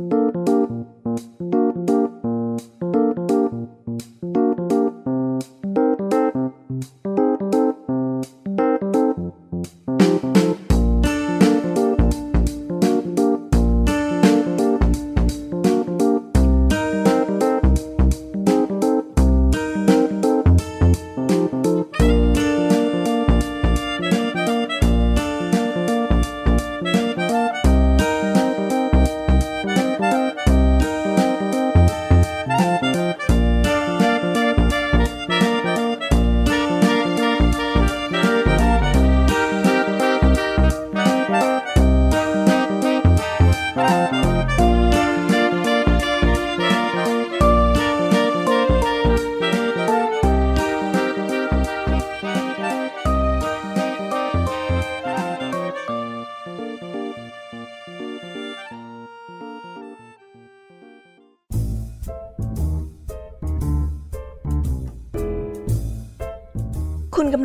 คุณ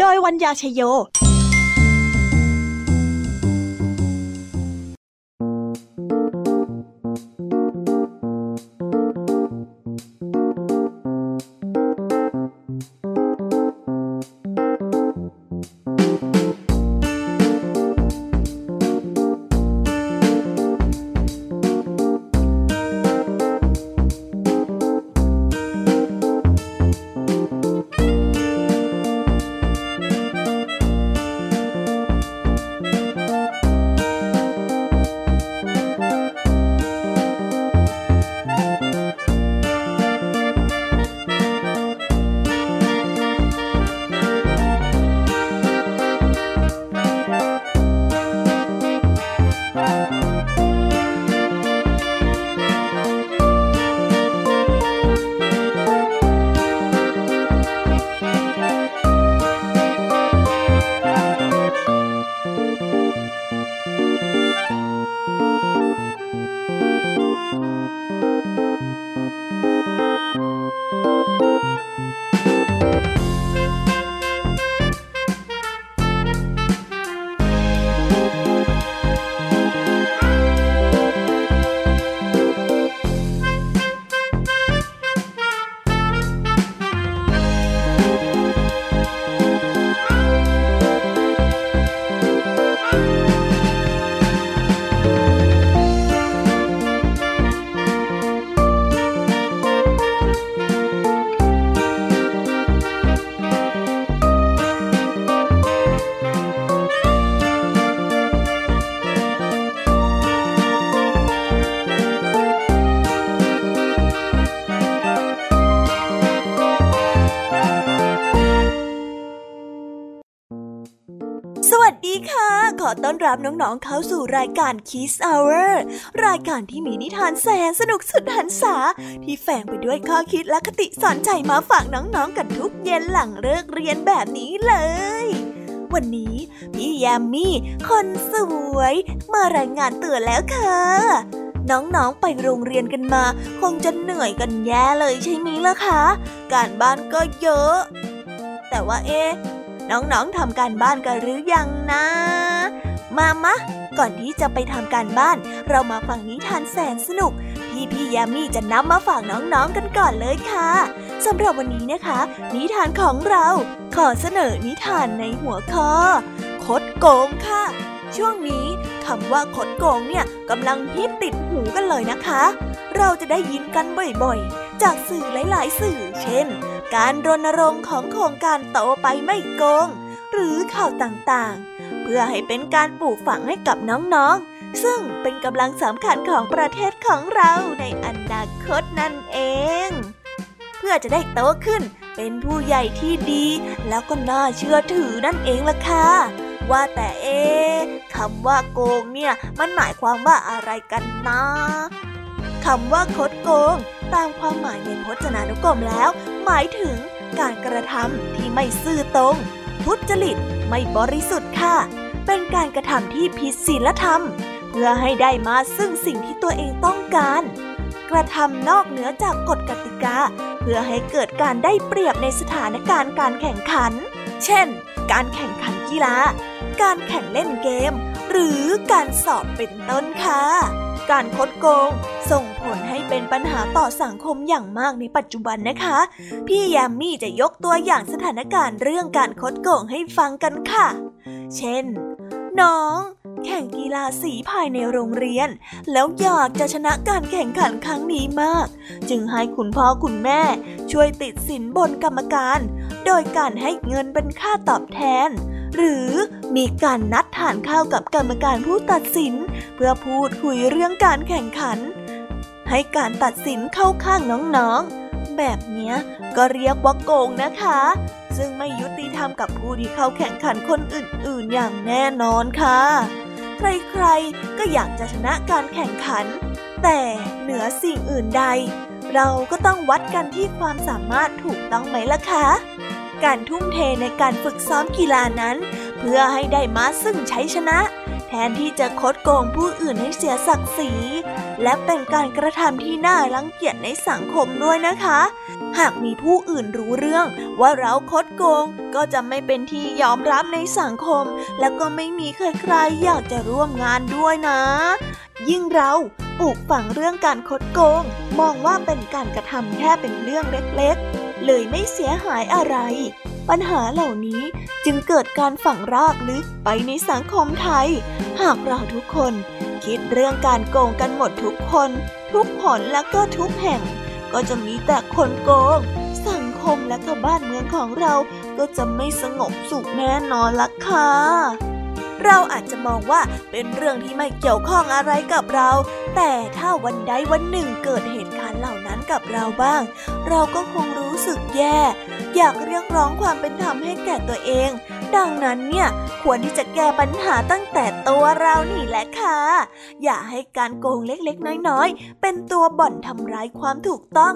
โดยวัญญาชยโย อต้อนรับน้องๆ เข้าสู่รายการ Kiss Hour รายการที่มีนิทานแสนสนุกสุดหันษา ที่แฝงไปด้วยข้อคิดและคติสอนใจมาฝากน้องๆ กันทุกเย็นหลังเลิกเรียนแบบนี้เลย วันนี้พี่ยามี่คนสวย มารายงานตัวแล้วค่ะ น้องๆ ไปโรงเรียนกันมา คงจะเหนื่อยกันแย่เลยใช่ไหมล่ะคะ การบ้านก็เยอะ แต่ว่าเอ๊ น้องๆทำการบ้านกันหรือยังนะ มามะ ก่อนที่จะไปทำการบ้าน เรามาฟังนิทานแสนสนุก พี่พี่ยามีจะนำมาฝากน้องๆกันก่อนเลยค่ะสำหรับวันนี้นะคะ นิทานของเราขอเสนอนิทานในหัวข้อ คดโกงค่ะ ช่วงนี้คำว่าคดโกงเนี่ยกำลังฮิตติดหูกันเลยนะคะ เราจะได้ยินกันบ่อยๆ จากสื่อหลาย ๆ สื่อ เช่น การรณรงค์ของโครงการโตไปไม่โกง หรือข่าวต่างๆ เพื่อให้เป็นการปลูกฝังให้กับน้อง ๆ ซึ่งเป็นกำลังสำคัญของประเทศของเราในอนาคตนั่นเอง เพื่อจะได้โตขึ้นเป็นผู้ใหญ่ที่ดี แล้วก็น่าเชื่อถือนั่นเองล่ะค่ะว่าแต่เอ๊คำว่าโกงเนี่ย มันหมายความว่าอะไรกันนะ คำว่าคดโกง ตามความหมายในพจนานุกรมแล้ว หมายถึงการกระทำที่ไม่ซื่อตรง ทุจริตไม่บริสุทธิ์ค่ะ เป็นการกระทำที่ผิดศีลธรรม เพื่อให้ได้มาซึ่งสิ่งที่ตัวเองต้องการ กระทำนอกเหนือจากกฎกติกา เพื่อให้เกิดการได้เปรียบในสถานการณ์การแข่งขัน เช่น การแข่งขันกีฬา การแข่งเล่นเกม หรือการสอบเป็นต้นค่ะ การคดโกง ส่งผลให้เป็นปัญหาต่อสังคมอย่างมากในปัจจุบันนะคะ พี่ยามี่จะยกตัวอย่างสถานการณ์เรื่องการคดโกงให้ฟังกันค่ะ เช่น น้อง แข่งกีฬาสีภายในโรงเรียน แล้วอยากจะชนะการแข่งขันครั้งนี้มาก จึงให้คุณพ่อคุณแม่ ช่วยติดสินบนกรรมการ โดยการให้เงินเป็นค่าตอบแทน หรือมีการนัดทานข้าวกับกรรมการผู้ตัดสิน เพื่อพูดคุยเรื่องการแข่งขัน ให้การตัดสินเข้าข้างน้องๆ แบบนี้ก็เรียกว่าโกงนะคะ ซึ่งไม่ยุติธรรมกับผู้ที่เข้าแข่งขันคนอื่นๆอย่างแน่นอนค่ะ ใครๆก็อยากจะชนะการแข่งขัน แต่เหนือสิ่งอื่นใด เราก็ต้องวัดกันที่ความสามารถถูกต้องไหมล่ะคะ การทุ่มเทในการฝึกซ้อมกีฬานั้น เพื่อให้ได้มาซึ่งชัยชนะ แทนที่จะคดโกงผู้อื่นให้เสียศักดิ์ศรี และเป็นการกระทำที่น่ารังเกียจในสังคมด้วยนะคะ หากมีผู้อื่นรู้เรื่องว่าเราคดโกงก็จะไม่เป็นที่ยอมรับในสังคม และก็ไม่มีใครๆอยากจะร่วมงานด้วยนะ ยิ่งเราปลูกฝังเรื่องการคดโกง มองว่าเป็นการกระทำแค่เป็นเรื่องเล็กๆ เลยไม่เสียหายอะไร ปัญหาเหล่านี้จึงเกิดการฝังรากลึกไปในสังคมไทย หากเราทุกคน คิดเรื่องการโกงกันหมดทุกคน ทุกหนและก็ทุกแห่ง ก็จะมีแต่คนโกง สังคมและก็บ้านเมืองของเราก็จะไม่สงบสุขแน่นอนละค่ะ เราอาจจะมองว่าเป็นเรื่องที่ไม่เกี่ยวข้องอะไรกับเรา แต่ถ้าวันใดวันหนึ่งเกิดเหตุการณ์เหล่านั้นกับเราบ้าง เราก็คงรู้สึกแย่ อยากเรียกร้องความเป็นธรรมให้แก่ตัวเอง ดังนั้นเนี่ยควรที่จะแก้ปัญหาตั้งแต่ตัวเรานี่แหละค่ะ อย่าให้การโกงเล็กๆ น้อยๆ เป็นตัวบ่อนทำร้ายความถูกต้อง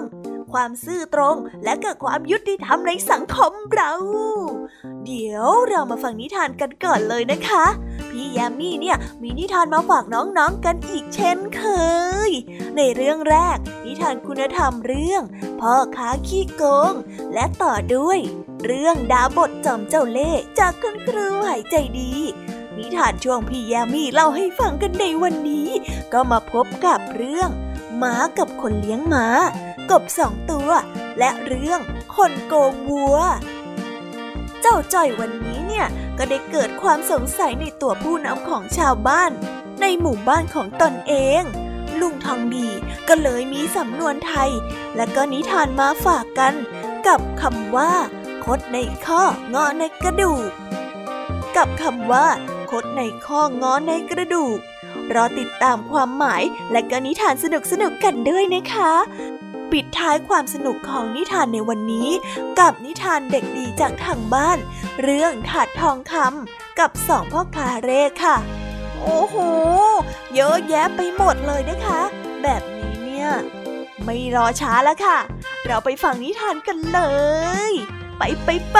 ความซื่อตรง และเกิดความยุติธรรมในสังคมเรา เดี๋ยวเรามาฟังนิทานกันก่อนเลยนะคะ พี่ยามีเนี่ยมีนิทานมาฝากน้องๆกันอีกเช่นเคย ในเรื่องแรก นิทานคุณธรรมเรื่อง พ่อค้าขี้โกง และต่อด้วย เรื่องดาบทจอมเจ้าเล่ห์จากคุณครูหายใจดีนิทานช่วงพี่ยามีเล่าให้ฟังกันในวันนี้ ก็มาพบกับเรื่องหมากับคนเลี้ยงหมา กบสองตัว และเรื่องคนโกงวัว เจ้าจ้อยวันนี้เนี่ยก็ได้เกิดความสงสัยในตัวผู้นำของชาวบ้าน ในหมู่บ้านของตนเอง ลุงทองดีก็เลยมีสำนวนไทย และก็นิทานมาฝากกัน กับคำว่า คดในข้องอในกระดูก กับคำว่า คดในข้องอในกระดูกรอติดตามความหมายและก็นิทานสนุกสนุกกันด้วยนะคะ ปิดท้ายความสนุกของนิทานในวันนี้ กับนิทานเด็กดีจากทางบ้าน เรื่องถาดทองคำกับสองพ่อคาเร่ค่ะ โอ้โห เยอะแยะไปหมดเลยนะคะ แบบนี้เนี่ย ไม่รอช้าแล้วค่ะ เราไปฟังนิทานกันเลย ไปไปไป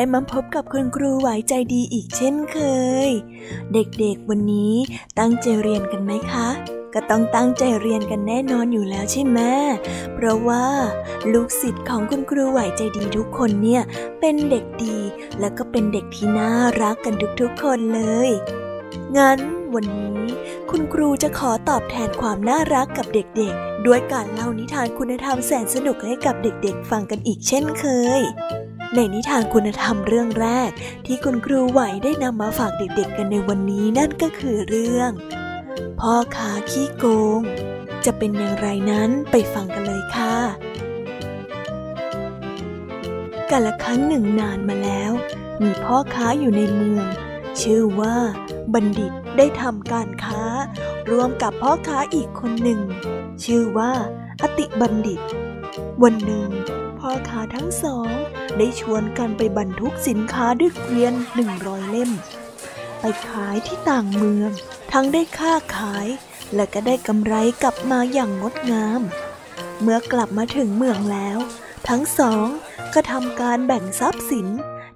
ได้มาพบกับคุณครูไหวใจดีอีกเช่นเคย เด็กๆวันนี้ตั้งใจเรียนกันไหมคะ ก็ต้องตั้งใจเรียนกันแน่นอนอยู่แล้วใช่ไหมเพราะว่า ลูกศิษย์ของคุณครูไหวใจดีทุกคนเนี่ย เป็นเด็กดี แล้วก็เป็นเด็กที่น่ารักกันทุกๆคนเลย งั้นวันนี้คุณครูจะขอตอบแทนความน่ารักกับเด็กๆ ด้วยการเล่านิทานคุณธรรมแสนสนุกให้กับเด็กๆ ฟังกันอีกเช่นเคย ในนิทานคุณธรรมเรื่องแรก ที่คุณครูไหวได้นำมาฝากเด็กๆกันในวันนี้นั่นก็คือเรื่อง พ่อขาขี้โกง จะเป็นอย่างไรนั้นไปฟังกันเลยค่ะกาละครั้งหนึ่งนานมาแล้ว มีพ่อค้าอยู่ในเมือง ชื่อว่า บัณฑิตได้ทำการค้าร่วมกับพ่อค้าอีกคนหนึ่ง ชื่อว่า อติบัณฑิต วันหนึ่ง พ่อค้าทั้งสอง ได้ชวนกันไปบรรทุกสินค้าด้วยเกวียนหนึ่งร้อยเล่ม ไปขายที่ต่างเมือง ทั้งได้ค่าขาย และก็ได้กำไรกลับมาอย่างงดงาม เมื่อกลับมาถึงเมืองแล้ว ทั้งสองก็ทำการแบ่งทรัพย์สิน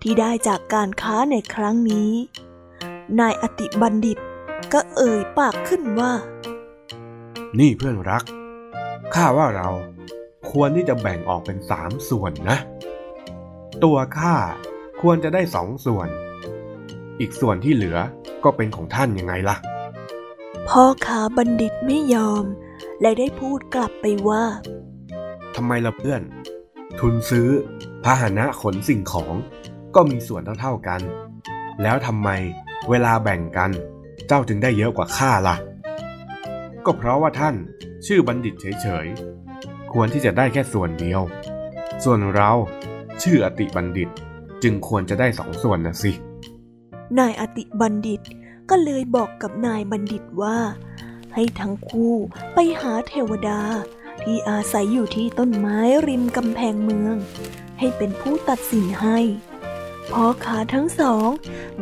ที่ได้จากการค้าในครั้งนี้ นายอติบัณฑิตก็เอ่ยปากขึ้นว่า นี่เพื่อนรัก ข้าว่าเราควรที่จะแบ่งออกเป็นสามส่วนนะ ตัวข้าควรจะได้สองส่วน อีกส่วนที่เหลือก็เป็นของท่านยังไงล่ะ พ่อค้าบัณฑิตไม่ยอม และได้พูดกลับไปว่าทำไมล่ะเพื่อน ทุนซื้อพาหนะขนสิ่งของก็มีส่วนเท่าๆกัน แล้วทำไมเวลาแบ่งกัน เจ้าจึงได้เยอะกว่าข้าล่ะ ก็เพราะว่าท่านชื่อบัณฑิตเฉยๆ ควรที่จะได้แค่ส่วนเดียว ส่วนเรา ชื่ออติบัณฑิต จึงควรจะได้สองส่วนนะสิ นายอติบัณฑิตก็เลยบอกกับนายบัณฑิตว่า ให้ทั้งคู่ไปหาเทวดา ที่อาศัยอยู่ที่ต้นไม้ริมกำแพงเมือง ให้เป็นผู้ตัดสินให้พอขาทั้งสอง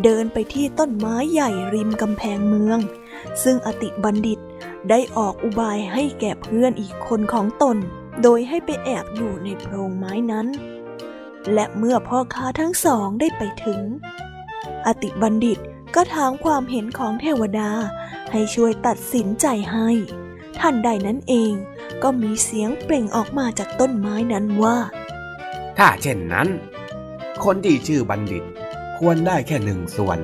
เดินไปที่ต้นไม้ใหญ่ริมกำแพงเมือง ซึ่งอติบัณฑิตได้ออกอุบายให้แก่เพื่อนอีกคนของตน โดยให้ไปแอบอยู่ในโพรงไม้นั้น และเมื่อพ่อค้าทั้งสองได้ไปถึง อติบัณฑิตก็ถามความเห็นของเทวดาให้ช่วยตัดสินใจให้ ท่านใดนั้นเองก็มีเสียงเปล่งออกมาจากต้นไม้นั้นว่า ถ้าเช่นนั้น คนที่ชื่อบัณฑิตควรได้แค่หนึ่งส่วน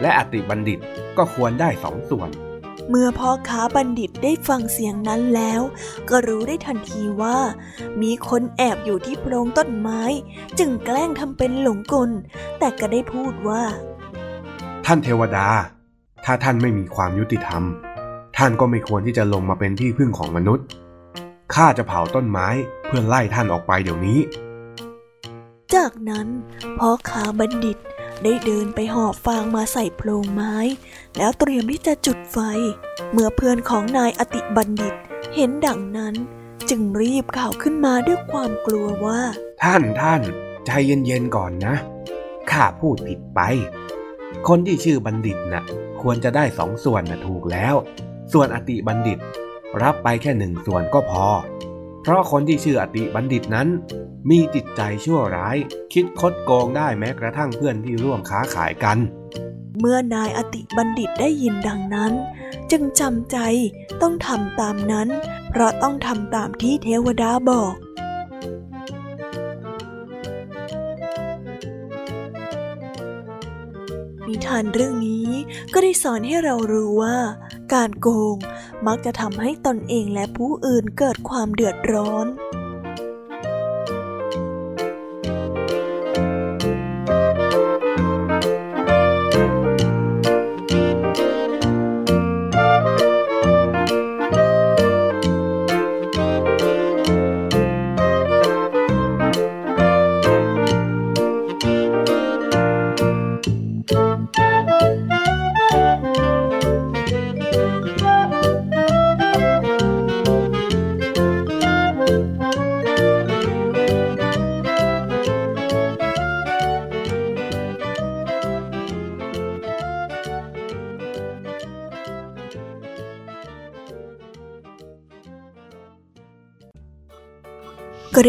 และอติบัณฑิตก็ควรได้สองส่วน เมื่อพ่อค้าบัณฑิต ได้ฟังเสียงนั้นแล้ว ก็รู้ได้ทันทีว่า มีคนแอบอยู่ที่โพรงต้นไม้ จึงแกล้งทำเป็นหลงกล แต่ก็ได้พูดว่า ท่านเทวดา ถ้าท่านไม่มีความยุติธรรม ท่านก็ไม่ควรที่จะลงมาเป็นที่พึ่งของมนุษย์ข้าจะเผาต้นไม้เพื่อไล่ท่านออกไปเดี๋ยวนี้ จากนั้นพ่อค้าบัณฑิต ได้เดินไปหอบฟางมาใส่โพรงไม้ แล้วเตรียมที่จะจุดไฟ เมื่อเพื่อนของนายอติบัณฑิต เห็นดังนั้น จึงรีบข่าวขึ้นมาด้วยความกลัวว่า ท่านท่านใจเย็นๆก่อนนะ ข้าพูดผิดไป คนที่ชื่อบัณฑิตนะ่ะ ควรจะได้สองส่วนนะ่ะถูกแล้ว ส่วนอติบัณฑิต รับไปแค่หนึ่งส่วนก็พอ เพราะคนที่ชื่ออติบัณฑิตนั้น มีจิตใจชั่วร้าย คิดคดโกงได้แม้กระทั่งเพื่อนที่ร่วมค้าขายกัน เมื่อนายอติบัณฑิตได้ยินดังนั้น จึงจำใจต้องทำตามนั้น เพราะต้องทำตามที่เทวดาบอกนิทานเรื่องนี้ก็ได้สอนให้เรารู้ว่า การโกง มักจะทำให้ตนเองและผู้อื่นเกิดความเดือดร้อน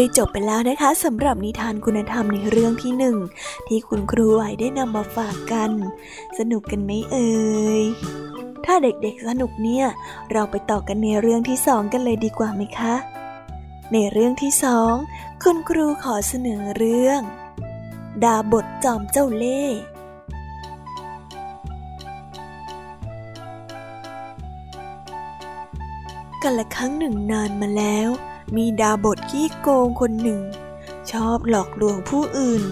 ได้จบไปแล้วนะคะสำหรับนิทานคุณธรรมในเรื่องที่หนึ่งที่คุณครูไหวได้นำมาฝากกัน สนุกกันไหมเอ่ยถ้าเด็กๆสนุกเนี่ย เราไปต่อกันในเรื่องที่สองกันเลยดีกว่าไหมคะ ในเรื่องที่สองคุณครูขอเสนอเรื่อง ดาบทจอมเจ้าเล่ห์กันละครั้งหนึ่งนานมาแล้ว มีดาบทขี้โกงคนหนึ่ง ชอบหลอกลวงผู้อื่น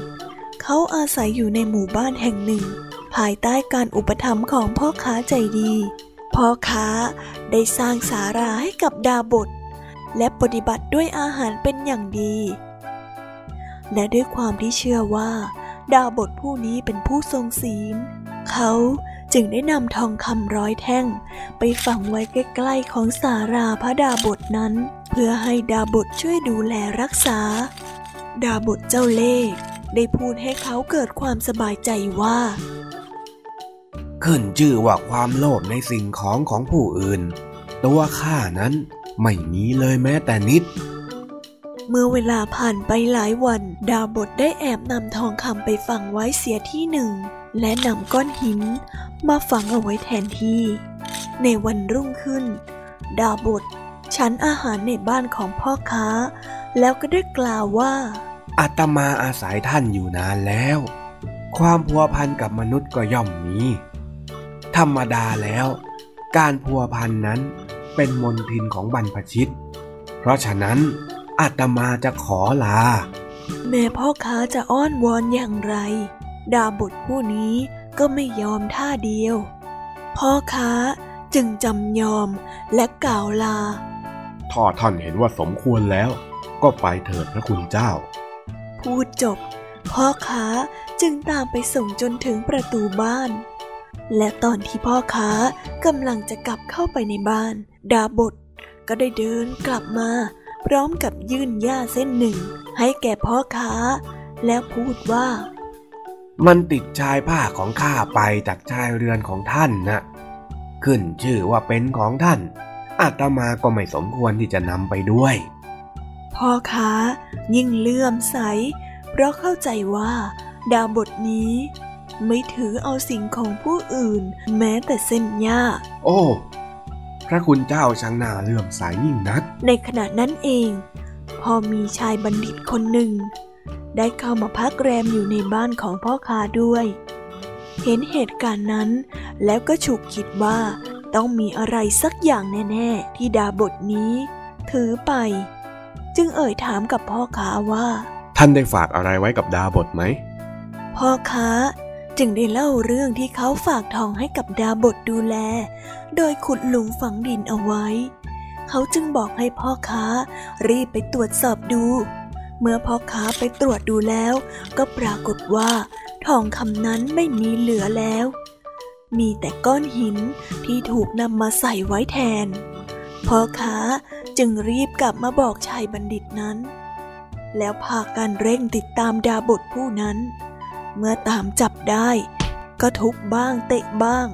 เขาอาศัยอยู่ในหมู่บ้านแห่งหนึ่ง ภายใต้การอุปถัมภ์ของพ่อค้าใจดี พ่อค้าได้สร้างสาราให้กับดาบท และปฏิบัติด้วยอาหารเป็นอย่างดี และด้วยความที่เชื่อว่า ดาบทผู้นี้เป็นผู้ทรงศีลเขา จึงได้นำทองคำร้อยแท่ง ไปฝังไว้ใกล้ๆของสาราพระดาบทนั้น เพื่อให้ดาบทช่วยดูแลรักษา ดาบทเจ้าเล่ห์ได้พูดให้เขาเกิดความสบายใจว่า ขึ้นชื่อว่าความโลภในสิ่งของของผู้อื่น ตัวข้านั้นไม่มีเลยแม้แต่นิด เมื่อเวลาผ่านไปหลายวัน ดาบทได้แอบนำทองคำไปฝังไว้เสียที่หนึ่ง และนำก้อนหินมาฝังเอาไว้แทนที่ ในวันรุ่งขึ้น ดาบทฉันอาหารในบ้านของพ่อค้า แล้วก็ได้กล่าวว่าอาตมาอาศัยท่านอยู่นานแล้ว ความพัวพันกับมนุษย์ก็ย่อมมี ธรรมดาแล้ว การพัวพันนั้นเป็นมนทินของบรรพชิต เพราะฉะนั้น อาตมาจะขอลา แม่พ่อค้าจะอ้อนวอนอย่างไร ดาบทผู้นี้ก็ไม่ยอมท่าเดียว พ่อค้าจึงจำยอมและกล่าวลาถ้าท่านเห็นว่าสมควรแล้ว ก็ไปเถิดพระคุณเจ้า พูดจบ พ่อค้าจึงตามไปส่งจนถึงประตูบ้าน และตอนที่พ่อค้ากำลังจะกลับเข้าไปในบ้าน ดาบทก็ได้เดินกลับมา พร้อมกับยื่นหญ้าเส้นหนึ่ง ให้แก่พ่อค้า แล้วพูดว่า มันติดชายผ้าของข้าไปจากชายเรือนของท่านนะขึ้นชื่อว่าเป็นของท่านอาตมาก็ไม่สมควรที่จะนำไปด้วย พ่อค้ายิ่งเลื่อมใส เพราะเข้าใจว่า ดาบทนี้ ไม่ถือเอาสิ่งของผู้อื่น แม้แต่เส้นหญ้า โอ้ พระคุณเจ้าช่างน่าเลื่อมใสยิ่งนัก ในขณะนั้นเอง พอมีชายบัณฑิตคนหนึ่ง ได้เข้ามาพักแรมอยู่ในบ้านของพ่อค้าด้วย เห็นเหตุการณ์นั้น แล้วก็ฉุกคิดว่าต้องมีอะไรสักอย่างแน่ๆ ที่ดาบทนี้ ถือไป จึงเอ่ยถามกับพ่อค้าว่า ท่านได้ฝากอะไรไว้กับดาบทไหมพ่อค้า จึงได้เล่าเรื่องที่เขาฝากทองให้กับดาบทดูแล โดยขุดหลุมฝังดินเอาไว้ เขาจึงบอกให้พ่อค้า รีบไปตรวจสอบดู เมื่อพ่อค้าไปตรวจดูแล้ว ก็ปรากฏว่า ทองคำนั้นไม่มีเหลือแล้ว มีแต่ก้อนหินที่ถูกนำมาใส่ไว้แทน พ่อค้าจึงรีบกลับมาบอกชายบัณฑิตนั้น แล้วพากันเร่งติดตามดาบทผู้นั้น เมื่อตามจับได้ ก็ทุบบ้างเตะบ้าง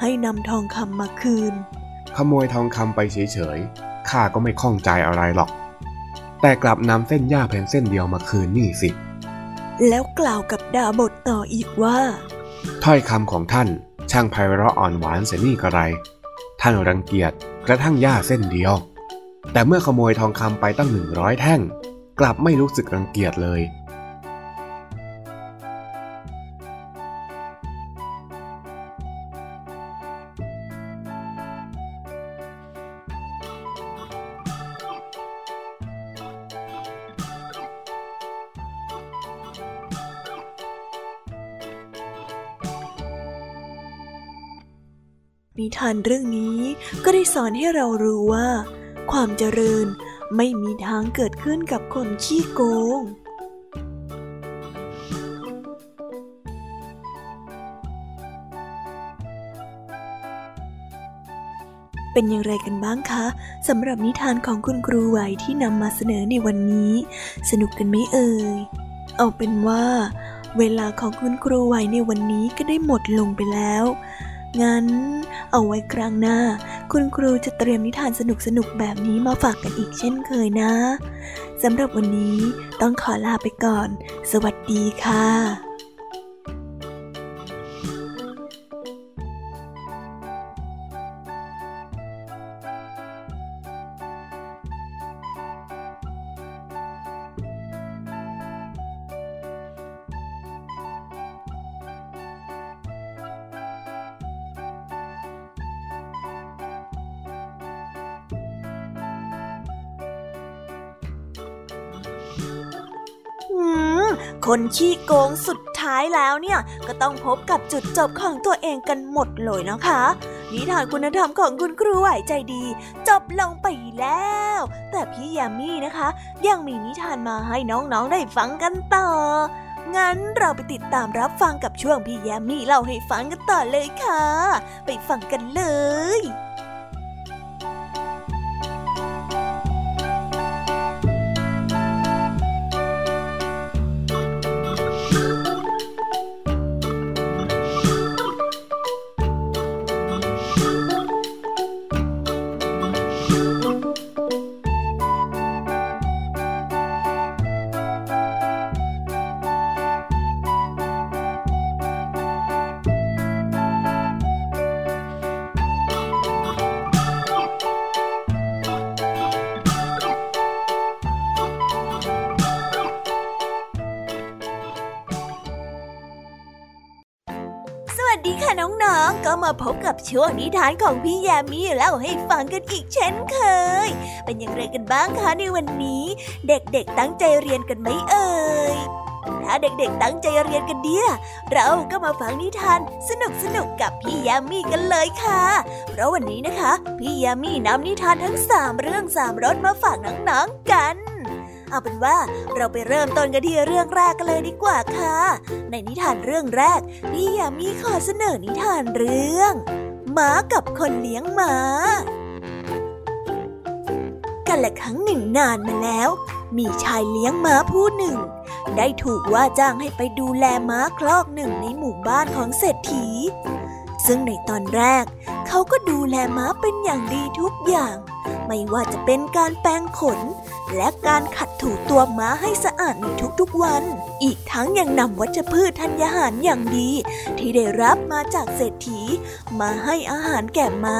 ให้นำทองคำมาคืน ขโมยทองคำไปเฉยๆข้าก็ไม่ข้องใจอะไรหรอก แต่กลับนำเส้นหญ้าเพียงเส้นเดียวมาคืนนี่สิ แล้วกล่าวกับดาบทต่ออีกว่า ถ้อยคำของท่านช่างไพเราะอ่อนหวานเสียนี่กระไร ท่านรังเกียจกระทั่งหญ้าเส้นเดียว แต่เมื่อขโมยทองคำไปตั้งหนึ่งร้อยแท่ง กลับไม่รู้สึกรังเกียจเลย นิทานเรื่องนี้ก็ได้สอนให้เรารู้ว่า ความเจริญไม่มีทางเกิดขึ้นกับคนขี้โกงเป็นอย่างไรกันบ้างคะสำหรับนิทานของคุณครูไหวที่นำมาเสนอในวันนี้ สนุกกันไหมเอ่ยเอาเป็นว่า เวลาของคุณครูไหวในวันนี้ก็ได้หมดลงไปแล้ว งั้น เอาไว้ครั้งหน้า คุณครูจะเตรียมนิทานสนุกๆแบบนี้มาฝากกันอีกเช่นเคยนะสำหรับวันนี้ต้องขอลาไปก่อน สวัสดีค่ะ คนขี้โกงสุดท้ายแล้วเนี่ย ก็ต้องพบกับจุดจบของตัวเองกันหมดเลยนะคะ นิทานคุณธรรมของคุณครูไหวใจดี จบลงไปแล้ว แต่พี่ยามี่นะคะ ยังมีนิทานมาให้น้องๆได้ฟังกันต่อ งั้นเราไปติดตามรับฟังกับช่วงพี่ยามี่เล่าให้ฟังกันต่อเลยค่ะ ไปฟังกันเลย ก็มาพบกับช่วงนิทานของพี่ยมมี่เล่าให้ฟังกันอีกเช่นเคย เป็นอย่างไรกันบ้างคะในวันนี้ เด็กๆตั้งใจเรียนกันไหมเอ่ยถ้าเด็กๆ ตั้งใจเรียนกันเนี่ยเราก็มาฟังนิทานสนุกๆกับพี่ยามีกันเลยค่ะ เพราะวันนี้นะคะ พี่ยามีนำนิทานทั้งสามเรื่องสามรสมาฝากน้องๆกัน เอาเป็นว่าเราไปเริ่มต้นกันที่เรื่องแรกกันเลยดีกว่าค่ะ ในนิทานเรื่องแรกพี่ยามีขอเสนอนิทานเรื่องหมากับคนเลี้ยงหมากันละครั้งหนึ่งนานมาแล้ว มีชายเลี้ยงม้าผู้หนึ่ง ได้ถูกว่าจ้างให้ไปดูแลม้าคลอกหนึ่งในหมู่บ้านของเศรษฐี ซึ่งในตอนแรก เขาก็ดูแลม้าเป็นอย่างดีทุกอย่าง ไม่ว่าจะเป็นการแปรงขน และการขัดถูตัวม้าให้สะอาดในทุกๆวัน อีกทั้งยังนำวัชพืชธัญญาหารอย่างดี ที่ได้รับมาจากเศรษฐี มาให้อาหารแก่ม้า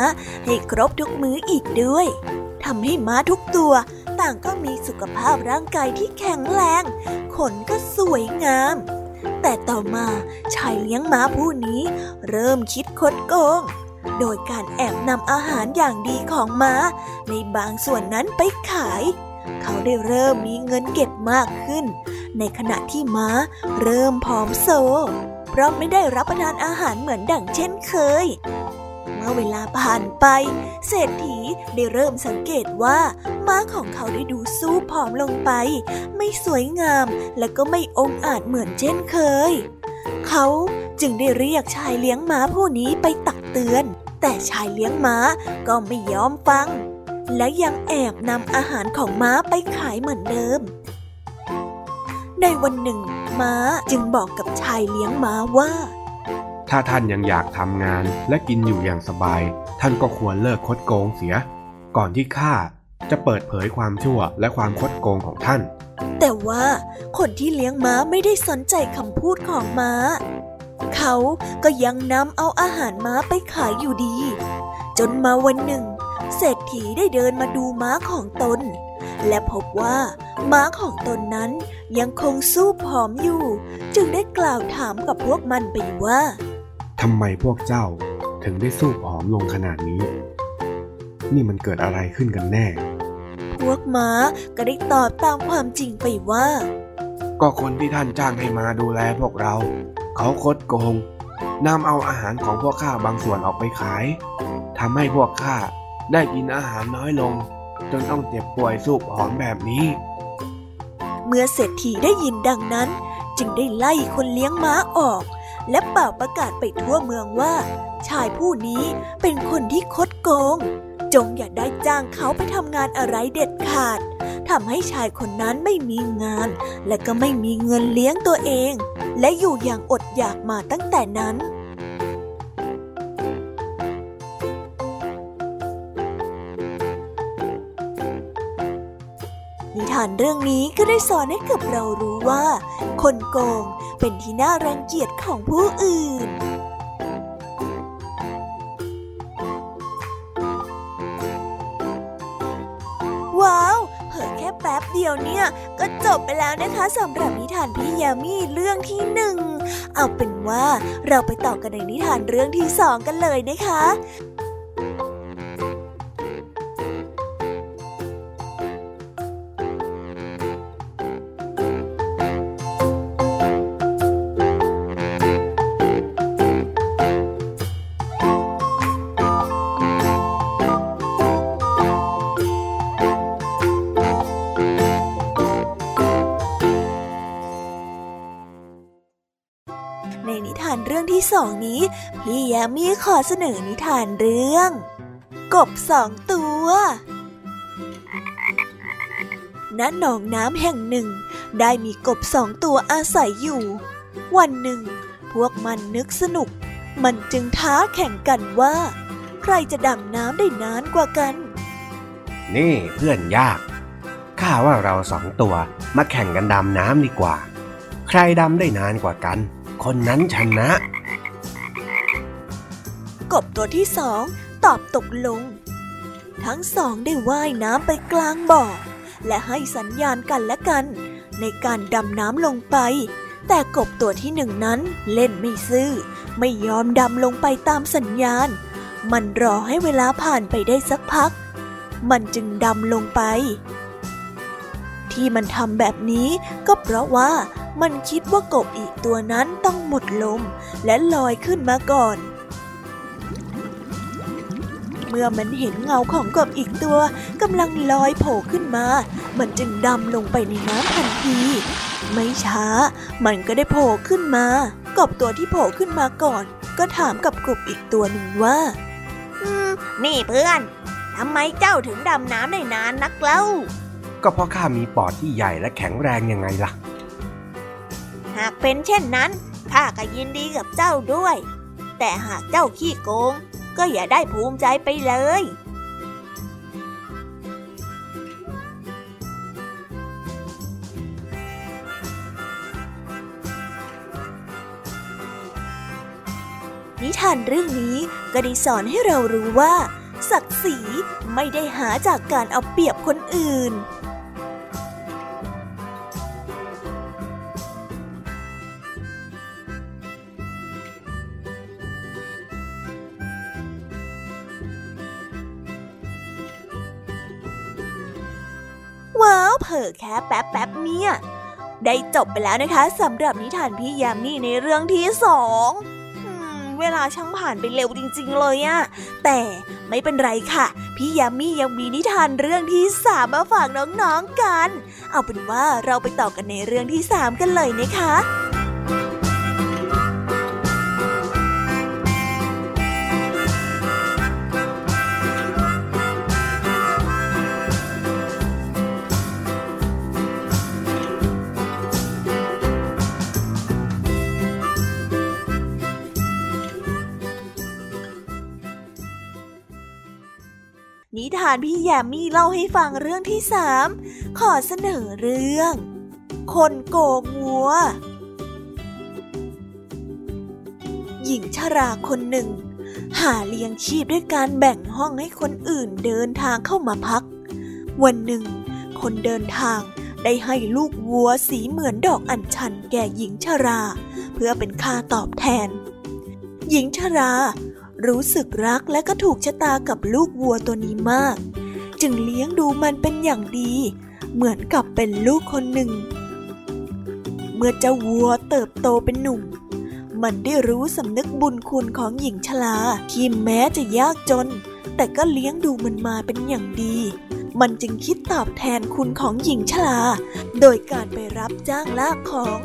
ให้ครบทุกมื้ออีกด้วยทำให้ม้าทุกตัว ต่างก็มีสุขภาพร่างกายที่แข็งแรง ขนก็สวยงาม แต่ต่อมาชายเลี้ยงม้าผู้นี้ เริ่มคิดคดโกงโดยการแอบนำอาหารอย่างดีของม้า ในบางส่วนนั้นไปขาย เขาได้เริ่มมีเงินเก็บมากขึ้น ในขณะที่ม้าเริ่มผอมโซ เพราะไม่ได้รับประทานอาหารเหมือนดั่งเช่นเคย เมื่อเวลาผ่านไป เศรษฐีได้เริ่มสังเกตว่า ม้าของเขาได้ดูสู้ผอมลงไป ไม่สวยงามและก็ไม่องอาจเหมือนเช่นเคย เขาจึงได้เรียกชายเลี้ยงม้าผู้นี้ไปตักเตือน แต่ชายเลี้ยงม้าก็ไม่ยอมฟัง และยังแอบนำอาหารของม้าไปขายเหมือนเดิม ในวันหนึ่ง ม้าจึงบอกกับชายเลี้ยงม้าว่า ถ้าท่านยังอยากทำงานและกินอยู่อย่างสบาย ท่านก็ควรเลิกคดโกงเสีย ก่อนที่ข้าจะเปิดเผยความชั่วและความคดโกงของท่าน แต่ว่าคนที่เลี้ยงม้าไม่ได้สนใจคำพูดของม้า เขาก็ยังนำเอาอาหารม้าไปขายอยู่ดี จนมาวันหนึ่ง เศรษฐีได้เดินมาดูม้าของตน และพบว่า ม้าของตนนั้นยังคงสู้ผอมอยู่ จึงได้กล่าวถามกับพวกมันไปว่าทำไมพวกเจ้าถึงได้สู้ผอมลงขนาดนี้ นี่มันเกิดอะไรขึ้นกันแน่ พวกม้าก็ได้ตอบตามความจริงไปว่า ก็คนที่ท่านจ้างให้มาดูแลพวกเรา เขาคดโกงนำเอาอาหารของพวกข้าบางส่วนออกไปขายทำให้พวกข้า ได้กินอาหารน้อยลง จนต้องเจ็บป่วยสูบหอมแบบนี้ เมื่อเศรษฐีได้ยินดังนั้น จึงได้ไล่คนเลี้ยงม้าออก และเป่าประกาศไปทั่วเมืองว่า ชายผู้นี้เป็นคนที่คดโกง จงอย่าได้จ้างเขาไปทำงานอะไรเด็ดขาดทำให้ชายคนนั้นไม่มีงาน และก็ไม่มีเงินเลี้ยงตัวเอง และอยู่อย่างอดอยากมาตั้งแต่นั้นานเรื่องนี้ก็ได้สอนให้กับเรารู้ว่า คนโกงเป็นที่น่ารังเกียจของผู้อื่นว้าวเผิ่แค่แป๊บเดียวเนี่ย ก็จบไปแล้วนะคะสำหรับนิทานพี่ยามีเรื่องที่หนึ่งเอาเป็นว่าเราไปต่อกันในนิทานเรื่องที่สองกันเลยนะคะ สองนี้ พี่ยามีขอเสนอนิทานเรื่อง กบสองตัว ณ หนองน้ำแห่งหนึ่ง ได้มีกบสองตัวอาศัยอยู่ วันหนึ่ง พวกมันนึกสนุก มันจึงท้าแข่งกันว่า ใครจะดำน้ำได้นานกว่ากัน นี่เพื่อนยาก ข้าว่าเราสองตัวมาแข่งกันดำน้ำดีกว่า ใครดำได้นานกว่ากัน คนนั้นชนะ กบตัวที่สองตอบตกลง ทั้งสองได้ว่ายน้ำไปกลางบ่อ และให้สัญญาณกันและกัน ในการดำน้ำลงไป แต่กบตัวที่หนึ่งนั้นเล่นไม่ซื่อ ไม่ยอมดำลงไปตามสัญญาณ มันรอให้เวลาผ่านไปได้สักพัก มันจึงดำลงไป ที่มันทำแบบนี้ก็เพราะว่ามันคิดว่ากบอีกตัวนั้นต้องหมดลม และลอยขึ้นมาก่อน เมื่อมันเห็นเงาของกบอีกตัวกำลังลอยโผล่ขึ้นมา มันจึงดำลงไปในน้ำทันที ไม่ช้า มันก็ได้โผล่ขึ้นมา กบตัวที่โผล่ขึ้นมาก่อน ก็ถามกับกบอีกตัวหนึ่งว่า อืม นี่เพื่อนทำไมเจ้าถึงดำน้ำได้นานนักเล่า ก็เพราะข้ามีปอดที่ใหญ่และแข็งแรงยังไงล่ะ หากเป็นเช่นนั้นข้าก็ยินดีกับเจ้าด้วย แต่หากเจ้าขี้โกง ก็อย่าได้ภูมิใจไปเลยนิทานเรื่องนี้ก็ได้สอนให้เรารู้ว่า ศักดิ์ศรีไม่ได้หาจากการเอาเปรียบคนอื่น ผอแค่แป๊บแป๊บเนี่ย ได้จบไปแล้วนะคะสำหรับนิทานพี่ยามีในเรื่องที่สองเวลาช่างผ่านไปเร็วจริง ๆ เลยอะแต่ไม่เป็นไรค่ะ พี่ยามียังมีนิทานเรื่องที่สามมาฝากน้องๆกัน เอาเป็นว่าเราไปต่อกันในเรื่องที่สามกันเลยนะคะ ทานพี่แยมมี่เล่าให้ฟังเรื่องที่สามขอเสนอเรื่อง คนโกงวัว หญิงชราคนหนึ่ง หาเลี้ยงชีพด้วยการแบ่งห้องให้คนอื่นเดินทางเข้ามาพัก วันหนึ่ง คนเดินทางได้ให้ลูกวัวสีเหมือนดอกอัญชันแก่หญิงชรา เพื่อเป็นค่าตอบแทน หญิงชรา รู้สึกรักและก็ถูกชะตากับลูกวัวตัวนี้มาก จึงเลี้ยงดูมันเป็นอย่างดี เหมือนกับเป็นลูกคนหนึ่ง เมื่อเจ้าวัวเติบโตเป็นหนุ่ม มันได้รู้สำนึกบุญคุณของหญิงชราที่แม้จะยากจน แต่ก็เลี้ยงดูมันมาเป็นอย่างดีมันจึงคิดตอบแทนคุณของหญิงชราโดยการไปรับจ้างลากของ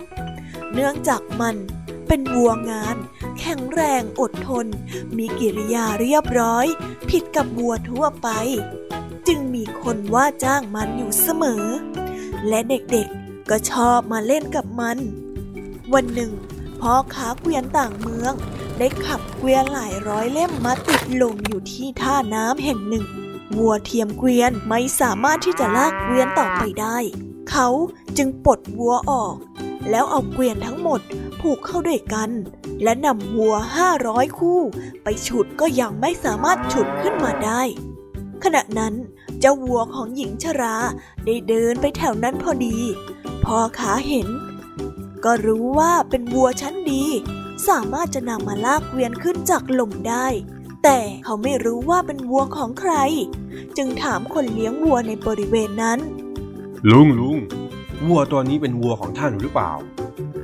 เนื่องจากมัน เป็นวัวงาน แข็งแรงอดทน มีกิริยาเรียบร้อย ผิดกับวัวทั่วไป จึงมีคนว่าจ้างมันอยู่เสมอ และเด็กๆก็ชอบมาเล่นกับมัน วันหนึ่งพ่อค้าเกวียนต่างเมือง ได้ขับเกวียนหลายร้อยเล่มมาติดลงอยู่ที่ท่าน้ำแห่งหนึ่งวัวเทียมเกวียนไม่สามารถที่จะลากเกวียนต่อไปได้ เขาจึงปลดวัวออก แล้วเอาเกวียนทั้งหมดผูกเข้าด้วยกัน และนำวัวห้าร้อยคู่ ไปฉุดก็ยังไม่สามารถฉุดขึ้นมาได้ ขณะนั้นเจ้าวัวของหญิงชราได้เดินไปแถวนั้นพอดีพอขาเห็น ก็รู้ว่าเป็นวัวชั้นดี สามารถจะนำมาลากเกวียนขึ้นจากหล่มได้ แต่เขาไม่รู้ว่าเป็นวัวของใคร จึงถามคนเลี้ยงวัวในบริเวณนั้น ลุงลุง วัวตัวนี้เป็นวัวของท่านหรือเปล่า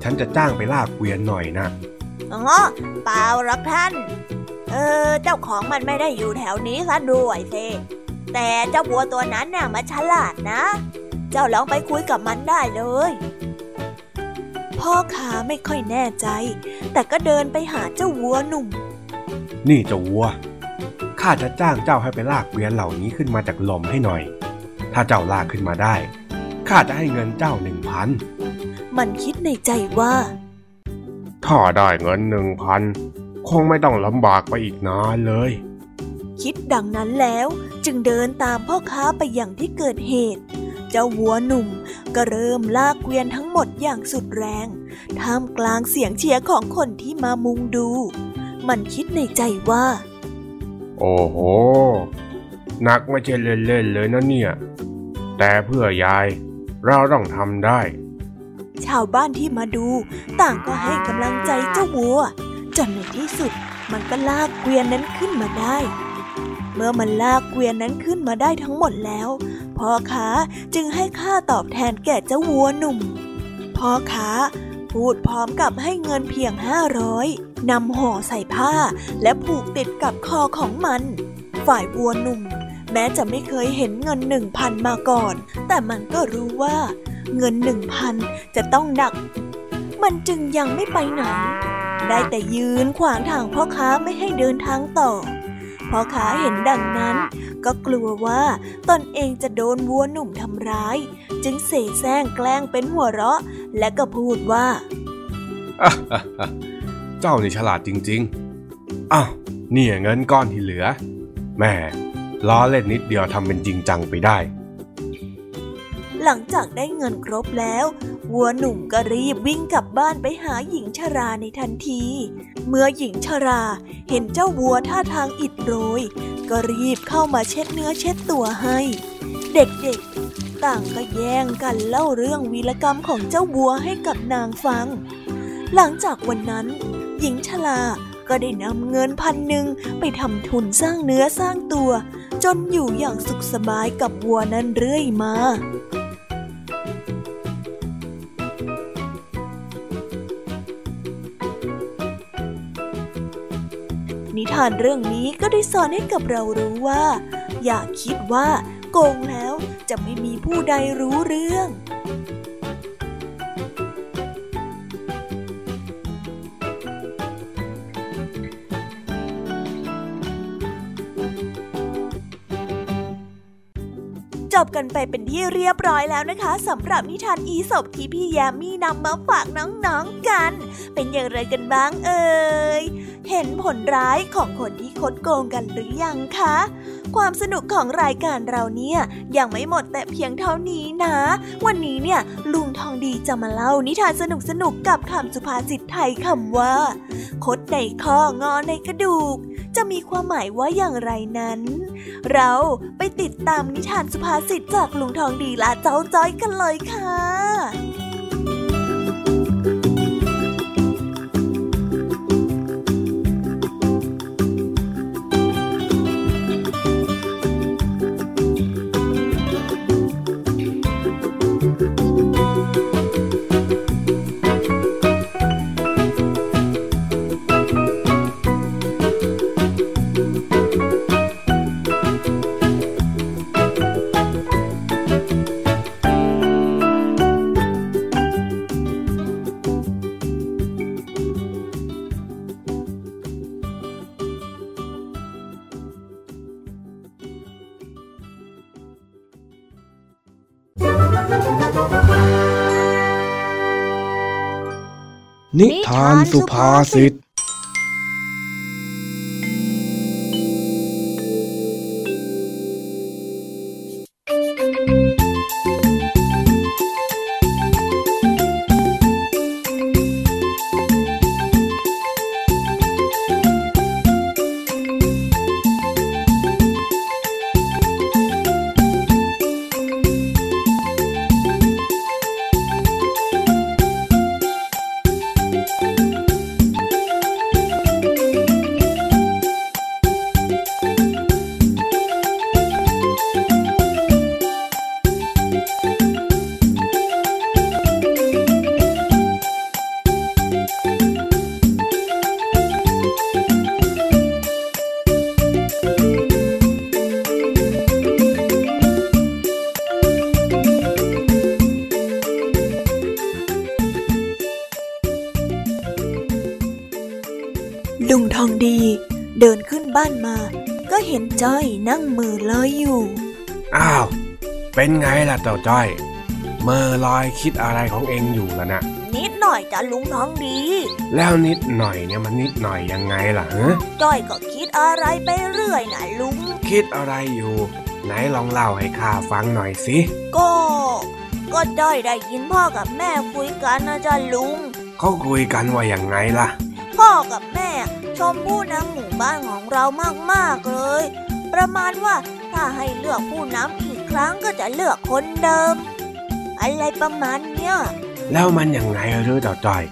ฉันจะจ้างไปลากเกวียนหน่อยนะอ๋อเปล่าหรอกท่าน เออ เจ้าของมันไม่ได้อยู่แถวนี้ซะด้วยเซแต่เจ้าวัวตัวนั้นน่ะมันฉลาดนะ เจ้าลองไปคุยกับมันได้เลย พ่อขาไม่ค่อยแน่ใจ แต่ก็เดินไปหาเจ้าวัวหนุ่ม นี่เจ้าวัว ข้าจะจ้างเจ้าให้ไปลากเกวียนเหล่านี้ขึ้นมาจากลมให้หน่อย ถ้าเจ้าลากขึ้นมาได้ ข้าจะให้เงินเจ้าหนึ่งพัน มันคิดในใจว่า ถ้าได้เงินหนึ่งพันคงไม่ต้องลำบากไปอีกนานเลย คิดดังนั้นแล้วจึงเดินตามพ่อค้าไปอย่างที่เกิดเหตุ เจ้าวัวหนุ่มก็เริ่มลากเกวียนทั้งหมดอย่างสุดแรง ท่ามกลางเสียงเชียร์ของคนที่มามุงดู มันคิดในใจว่า โอ้โหหนักไม่ใช่เล่นๆเลยนะเนี่ย แต่เพื่อยาย เราต้องทำได้ ชาวบ้านที่มาดู ต่างก็ให้กำลังใจเจ้าวัว จนในที่สุด มันก็ลากเกวียนนั้นขึ้นมาได้ เมื่อมันลากเกวียนนั้นขึ้นมาได้ทั้งหมดแล้วพ่อค้าจึงให้ค่าตอบแทนแก่เจ้าวัวหนุ่มพ่อค้าพูดพร้อมกับให้เงินเพียงห้าร้อยนำห่อใส่ผ้าและผูกติดกับคอของมัน ฝ่ายวัวหนุ่ม แม้จะไม่เคยเห็นเงินหนึ่งพันมาก่อน แต่มันก็รู้ว่าเงินหนึ่งพันจะต้องหนัก มันจึงยังไม่ไปไหน ได้แต่ยืนขวางทางพ่อค้าไม่ให้เดินทางต่อ พ่อค้าเห็นดังนั้น ก็กลัวว่าตนเองจะโดนวัวหนุ่มทำร้าย จึงเสแสร้งแกล้งเป็นหัวเราะ และก็พูดว่า เจ้านี่ฉลาดจริง ๆ อ้าวนี่เงินก้อนที่เหลือ แม่ ล้อเล่นนิดเดียวทำเป็นจริงจังไปได้ หลังจากได้เงินครบแล้ว วัวหนุ่มก็รีบวิ่งกลับบ้านไปหาหญิงชราในทันที เมื่อหญิงชราเห็นเจ้าวัวท่าทางอิดโรย ก็รีบเข้ามาเช็ดเนื้อเช็ดตัวให้ เด็กๆ ต่างก็แย่งกันเล่าเรื่องวีรกรรมของเจ้าวัวให้กับนางฟัง หลังจากวันนั้น หญิงชรา ก็ได้นำเงินพันหนึ่งไปทำทุนสร้างเนื้อสร้างตัว จนอยู่อย่างสุขสบายกับวัวนั้นเรื่อยมานิทานเรื่องนี้ก็ได้สอนให้กับเรารู้ว่า อย่าคิดว่าโกงแล้วจะไม่มีผู้ใดรู้เรื่อง จบกันไปเป็นที่เรียบร้อยแล้วนะคะสำหรับนิทานอีสบที่พี่ยามีนำมาฝากน้องๆกัน เป็นอย่างไรกันบ้างเอ่ยเห็นผลร้ายของคนที่คดโกงกันหรือยังคะ ความสนุกของรายการเราเนี่ยยังไม่หมดแต่เพียงเท่านี้นะ วันนี้เนี่ยลุงทองดีจะมาเล่านิทานสนุกๆกับคำสุภาษิตไทยคำว่า คดในข้องอในกระดูก จะมีความหมายว่าอย่างไรนั้น เราไปติดตามนิทานสุภาษิตจากลุงทองดีและเจ้าจ้อยกันเลยค่ะ นิทานสุภาษิต เป็นไงล่ะเจ้าจ้อย เมื่อลอยคิดอะไรของเองอยู่ล่ะนะนิดหน่อยจ้ะลุงทองดี แล้วนิดหน่อยเนี่ยมันนิดหน่อยยังไงล่ะฮะจ้อยก็คิดอะไรไปเรื่อยนะลุง คิดอะไรอยู่ ไหนลองเล่าให้ข้าฟังหน่อยสิ ก็ ก็จ้อยได้ยินพ่อกับแม่คุยกันนะจ้ะลุง เขาคุยกันว่าอย่างไงล่ะ พ่อกับแม่ ชมผู้นำหมู่บ้านของเรามากๆเลย ประมาณว่าถ้าให้เลือกผู้นำอีก ครั้งก็จะเลือกคนเดิม อะไรประมาณเนี้ยแล้วมันยังไงหรือเจ้าจ้อย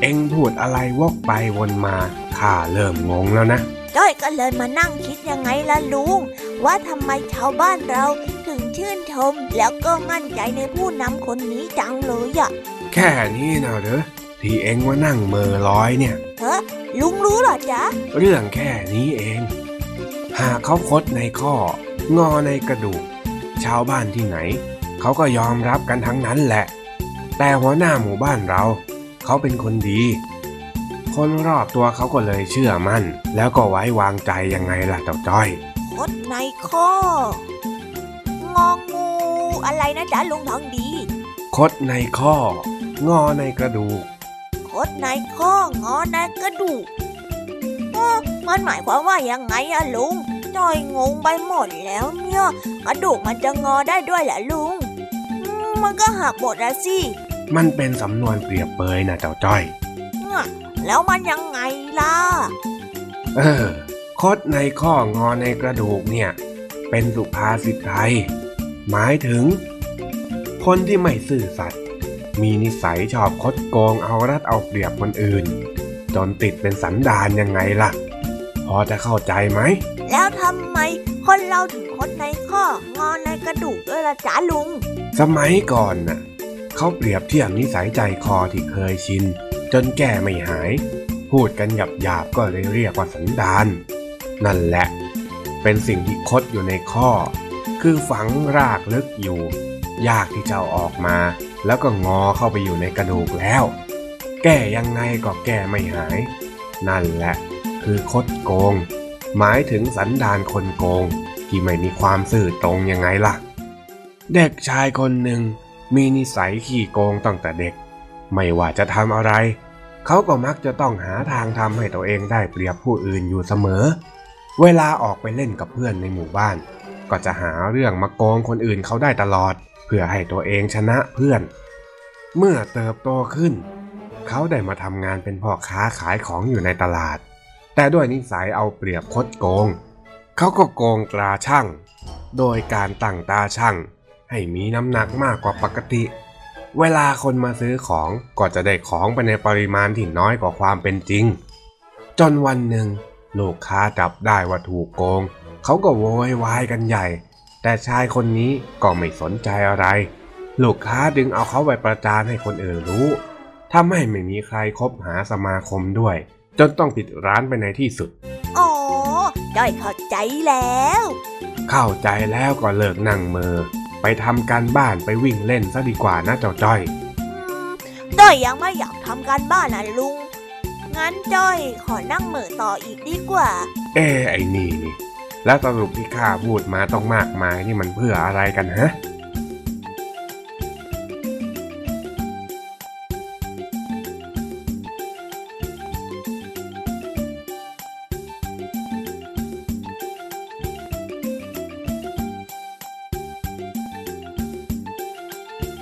เอ็งพูดอะไรวกไปวนมาข้าเริ่มงงแล้วนะจ้อยก็เลยมานั่งคิดยังไงล่ะลุงว่าทำไมชาวบ้านเราถึงชื่นชมแล้วก็มั่นใจในผู้นำคนนี้จังเลยอะแค่นี้นะเหรอที่เอ็งว่านั่งเมอร้อยเนี่ยเฮ้ลุงรู้เหรอจ๊ะ เรื่องแค่นี้เอง หากเขาคดในข้องอในกระดูก ชาวบ้านที่ไหน เขาก็ยอมรับกันทั้งนั้นแหละ แต่หัวหน้าหมู่บ้านเรา เขาเป็นคนดี คนรอบตัวเขาก็เลยเชื่อมั่น แล้วก็ไว้วางใจยังไงล่ะเจ้าจ้อยคดในข้ององูอะไรนะจ๊ะลุงทองดี คดในข้องอในกระดูก คดในข้องอในกระดูกเอ้อมันหมายความว่ายังไงอะลุง จอยงงไปหมดแล้วเนี่ยกระดูกมันจะงอได้ด้วยเหรอลุงอืมมันก็หักหมดแล้วสิ มันเป็นสำนวนเปรียบเปยนะเจ้าจ้อยเนี่ยแล้วมันยังไงล่ะ เออ คดในข้องอในกระดูกเนี่ย เป็นสุภาษิตไทย หมายถึง คนที่ไม่ซื่อสัตย์มีนิสัยชอบคดโกงเอารัดเอาเปรียบคนอื่น จนติดเป็นสันดานยังไงล่ะ พอจะเข้าใจไหม แล้วทำไมคนเราถึงคดในข้องอในกระดูกด้วยล่ะจ๊ะลุง สมัยก่อนน่ะเขาเปรียบเทียบนิสัยใจคอที่เคยชิน จนแก้ไม่หาย พูดกันหยาบหยาบๆก็เลยเรียกว่าสันดาน นั่นแหละ เป็นสิ่งที่คดอยู่ในข้อ คือฝังรากลึกอยู่ ยากที่จะเอาออกมา แล้วก็งอเข้าไปอยู่ในกระดูกแล้ว แก้ยังไงก็แก้ไม่หาย นั่นแหละ คือคดโกง หมายถึงสันดานคนโกง ที่ไม่มีความซื่อตรงยังไงล่ะ เด็กชายคนหนึ่งมีนิสัยขี้โกงตั้งแต่เด็ก ไม่ว่าจะทำอะไร เขาก็มักจะต้องหาทางทำให้ตัวเองได้เปรียบผู้อื่นอยู่เสมอ เวลาออกไปเล่นกับเพื่อนในหมู่บ้าน ก็จะหาเรื่องมาโกงคนอื่นเขาได้ตลอด เพื่อให้ตัวเองชนะเพื่อน เมื่อเติบโตขึ้น เขาได้มาทำงานเป็นพ่อค้าขายของอยู่ในตลาด แต่ด้วยนิสัยเอาเปรียบคดโกง เขาก็โกงตราช่าง โดยการตั้งตาช่าง ให้มีน้ำหนักมากกว่าปกติ เวลาคนมาซื้อของก็จะได้ของไปในปริมาณที่น้อยกว่าความเป็นจริง จนวันหนึ่งลูกค้าจับได้ว่าถูกโกง เขาก็โวยวายกันใหญ่ แต่ชายคนนี้ก็ไม่สนใจอะไร ลูกค้าดึงเอาเขาไปประจานให้คนอื่นรู้ทำให้ไม่มีใครคบหาสมาคมด้วย จนต้องปิดร้านไปในที่สุด อ๋อจ้อยเข้าใจแล้ว เข้าใจแล้วก็เลิกนั่งเมอ ไปทำการบ้านไปวิ่งเล่นซะดีกว่านะเจ้าจ้อยอืมจ้อยยังไม่อยากทำการบ้านนะลุง งั้นจ้อยขอนั่งเหม่อต่ออีกดีกว่า เอ้ไอ้นี่นี่ แล้วสรุปที่ข้าพูดมาต้องมากมายนี่มันเพื่ออะไรกันฮะ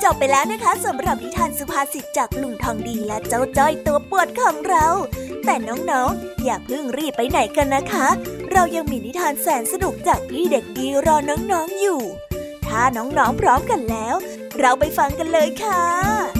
จบไปแล้วนะคะสำหรับนิทานสุภาษิตจากลุงทองดีและเจ้าจ้อยตัวปวดของเรา แต่น้องๆ อย่าเพิ่งรีบไปไหนกันนะคะ เรายังมีนิทานแสนสนุกจากพี่เด็กดีรอน้องๆอยู่ ถ้าน้องๆพร้อมกันแล้ว เราไปฟังกันเลยค่ะ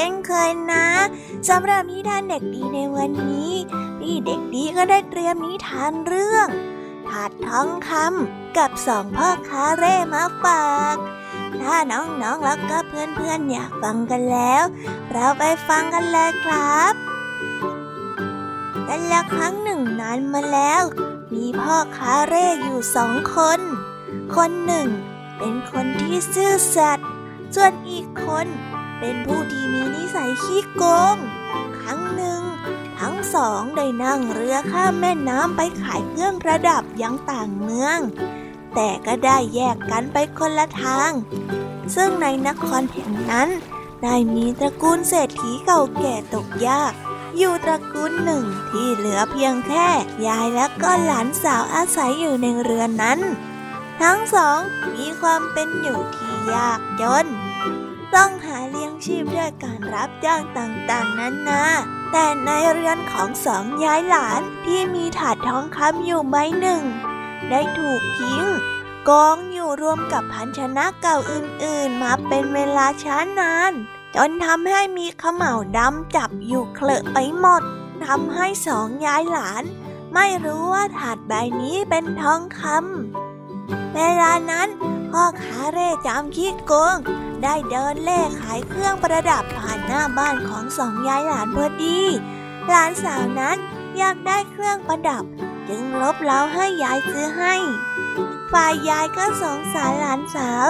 ช่นเคยนะสำหรับนิทานเด็กดีในวันนี้ พี่เด็กดีก็ได้เตรียมนิทานเรื่องถาดทองคำกับสองพ่อค้าเร่มาฝาก ถ้าน้องๆแล้วก็เพื่อนๆอยากฟังกันแล้ว เราไปฟังกันเลยครับกันละครั้งหนึ่งนานมาแล้ว มีพ่อค้าเร่อยู่สองคน คนหนึ่งเป็นคนที่ซื่อสัตย์ส่วนอีกคน เป็นผู้ที่มีนิสัยขี้โกง ครั้งหนึ่ง ทั้งสองได้นั่งเรือข้ามแม่น้ำไปขายเครื่องประดับยังต่างเมือง แต่ก็ได้แยกกันไปคนละทาง ซึ่งในนครแห่งนั้น ได้มีตระกูลเศรษฐีเก่าแก่ตกยาก อยู่ตระกูลหนึ่งที่เหลือเพียงแค่ ยายและก็หลานสาวอาศัยอยู่ในเรือนนั้น ทั้งสองมีความเป็นอยู่ที่ยากจน ต้องหาเลี้ยงชีพด้วยการรับจ้างต่างๆ นั้นนาแต่ในเรือนของสองยายหลานที่มีถาดทองคำอยู่ใบหนึ่ง ได้ถูกทิ้งกองอยู่รวมกับพันชนะเก่าอื่นๆ มาเป็นเวลาช้านาน จนทำให้มีขมเหลาดำจับอยู่เคลอะไปหมดทำให้สองยายหลาน ไม่รู้ว่าถาดใบนี้เป็นทองคำเวลานั้นพ่อค้าเร่จำคิดโกง ได้เดินเล่ขายเครื่องประดับผ่านหน้าบ้านของสองยายหลานพอดี หลานสาวนั้นอยากได้เครื่องประดับ จึงลบเล้าให้ยายซื้อให้ ฝ่ายยายก็สงสารหลานสาว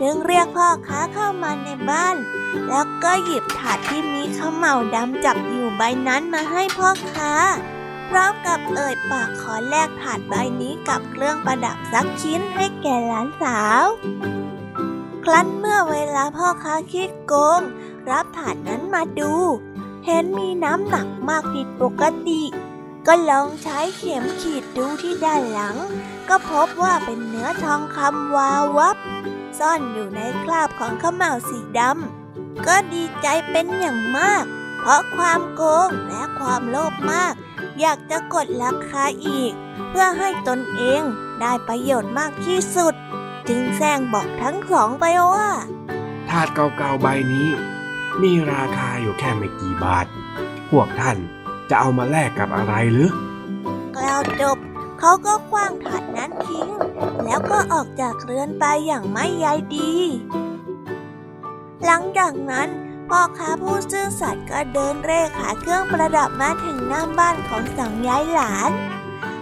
จึงเรียกพ่อค้าเข้ามาในบ้าน แล้วก็หยิบถาดที่มีข้าวเหมาดำจับอยู่ใบนั้นมาให้พ่อค้าพร้อมกับเอ่ยปากขอแลกถาดใบนี้กับเครื่องประดับสักชิ้นให้แก่หลานสาว ครั้นเมื่อเวลาพ่อค้าคิดโกง รับถาดนั้นมาดู เห็นมีน้ำหนักมากผิดปกติ ก็ลองใช้เข็มขีดดูที่ด้านหลัง ก็พบว่าเป็นเนื้อทองคำวาววับ ซ่อนอยู่ในคราบของข้าวเหมาสีดำก็ดีใจเป็นอย่างมาก เพราะความโกงและความโลภมาก อยากจะกดราคาอีก เพื่อให้ตนเองได้ประโยชน์มากที่สุด จึงแซงบอกทั้งสองไปว่าถาดเก่าๆใบนี้ มีราคาอยู่แค่ไม่กี่บาท พวกท่านจะเอามาแลกกับอะไรหรือกล่าวจบเขาก็คว้างถาดนั้นทิ้ง แล้วก็ออกจากเรือนไปอย่างไม่ใยดี หลังจากนั้นพ่อค้าผู้ซื่อสัตย์ก็เดินเร่ขายเครื่องประดับมาถึงหน้าบ้านของสองยายหลาน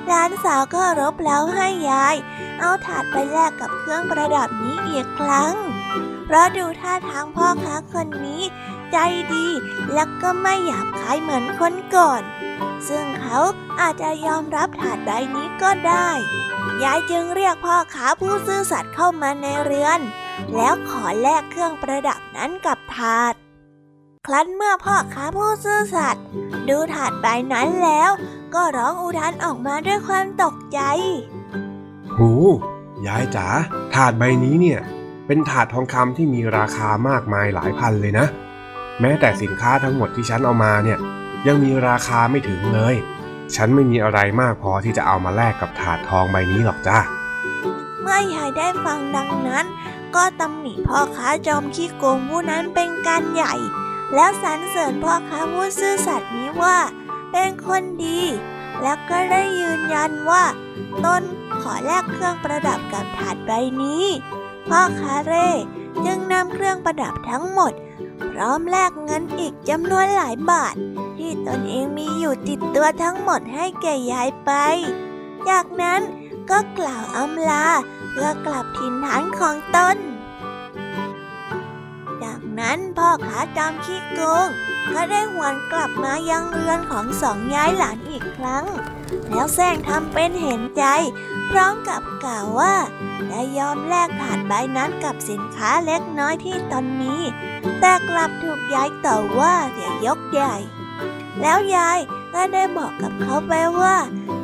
หลานสาวก็รบแล้วให้ยาย เอาถาดไปแลกกับเครื่องประดับนี้อีกครั้ง เพราะดูท่าทางพ่อค้าคนนี้ ใจดีและก็ไม่หยาบคายเหมือนคนก่อน ซึ่งเขาอาจจะยอมรับถาดใบนี้ก็ได้ ยายจึงเรียกพ่อค้าผู้ซื่อสัตย์เข้ามาในเรือน แล้วขอแลกเครื่องประดับนั้นกับถาดครั้นเมื่อพ่อค้าผู้ซื่อสัตย์ดูถาดใบนั้นแล้ว ก็ร้องอุทานออกมาด้วยความตกใจ หู ยายจ๋า ถาดใบนี้เนี่ย เป็นถาดทองคำที่มีราคามากมายหลายพันเลยนะ แม้แต่สินค้าทั้งหมดที่ฉันเอามาเนี่ย ยังมีราคาไม่ถึงเลย ฉันไม่มีอะไรมากพอที่จะเอามาแลกกับถาดทองใบนี้หรอกจ้าเมื่อยายได้ฟังดังนั้น ก็ตำหนิพ่อค้าจอมขี้โกงผู้นั้นเป็นการใหญ่ แล้วสรรเสริญพ่อค้าผู้ซื่อสัตย์นี้ว่า เป็นคนดี แล้วก็ได้ยืนยันว่าตนขอแลกเครื่องประดับกับถาดใบนี้ พ่อค้าเร่จึงนำเครื่องประดับทั้งหมด พร้อมแลกเงินอีกจำนวนหลายบาท ที่ตนเองมีอยู่ติดตัวทั้งหมดให้แก่ยายไป จากนั้นก็กล่าวอำลาเพื่อกลับถิ่นฐานของตน จากนั้นพ่อขาจอมขี้โกง ก็ได้หวนกลับมายังเรือนของสองยายหลานอีกครั้ง แล้วแซงทำเป็นเห็นใจ พร้อมกับกล่าวว่าได้ยอมแลกถาดใบนั้นกับสินค้าเล็กน้อยที่ตอนนี้แต่กลับถูกยายต่อว่าเสียยกใหญ่ แล้วยายก็ได้บอกกับเขาไปว่า